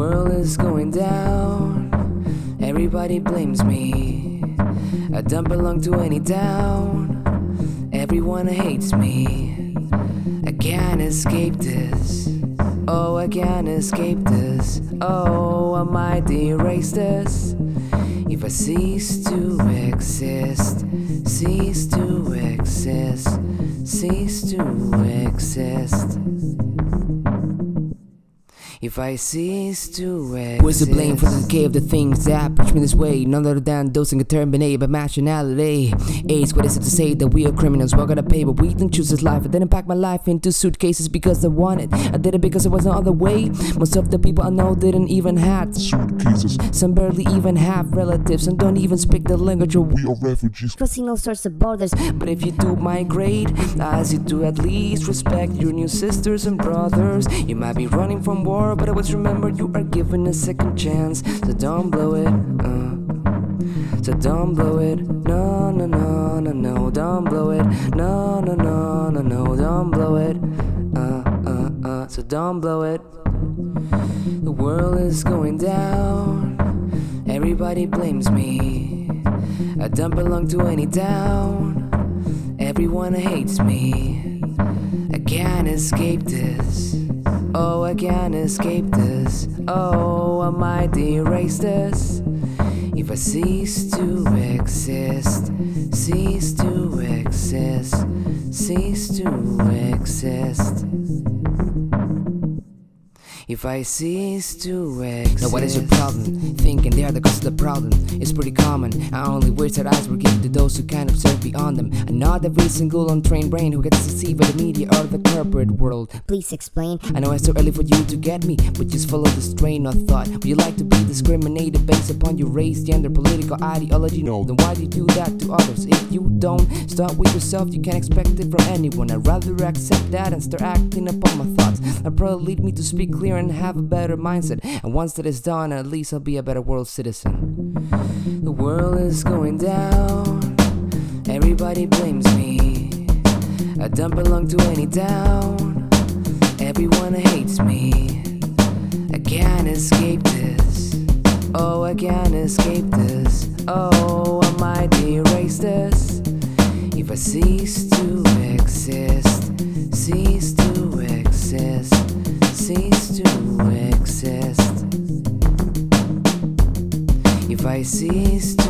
is going down, everybody blames me. I don't belong to any town, everyone hates me. I can't escape this. Oh, I can't escape this. Oh, I might erase this if I cease to exist. Cease to exist. Cease to exist. If I cease to exist. What's the blame for the decay of the things that push me this way? None other than those terminated by nationality. AIDS, what is it to say that we are criminals? We're gonna pay, but we didn't choose this life. I didn't pack my life into suitcases because I wanted. I did it because there was no other way. Most of the people I know didn't even have suitcases. Some barely even have relatives and don't even speak the language or We are refugees. crossing all sorts of borders. But if you do migrate, as you do at least respect your new sisters and brothers. You might be running from war, but I always remember you are given a second chance. So don't blow it. Uh. So don't blow it. No, no, no, no, no. Don't blow it. No, no, no, no, no. Don't blow it. Uh, uh, uh. So don't blow it. The world is going down. Everybody blames me. I don't belong to any town. Everyone hates me. I can't escape this. Oh, I can't escape this. Oh, I might erase this. If I cease to exist, cease to exist, cease to exist. If I cease to exist. Now, what is your problem? Thinking they are the cause of the problem. It's pretty common. I only wish that eyes were given to those who can observe beyond them. And not every single untrained brain who gets deceived by the media or the corporate world. Please explain. I know it's too early for you to get me, but just follow the strain of thought. Would you like to be discriminated based upon your race, gender, political ideology? No, then why do you do that to others? If you don't start with yourself, you can't expect it from anyone. I'd rather accept that and start acting upon my thoughts. That probably lead me to speak clear and have a better mindset. And once that is done, at least I'll be a better world citizen. The world is going down, everybody blames me. I don't belong to any town. Everyone hates me. I can't escape this. Oh, I can't escape this. Oh, I might erase this. If I cease to exist, If I cease to exist.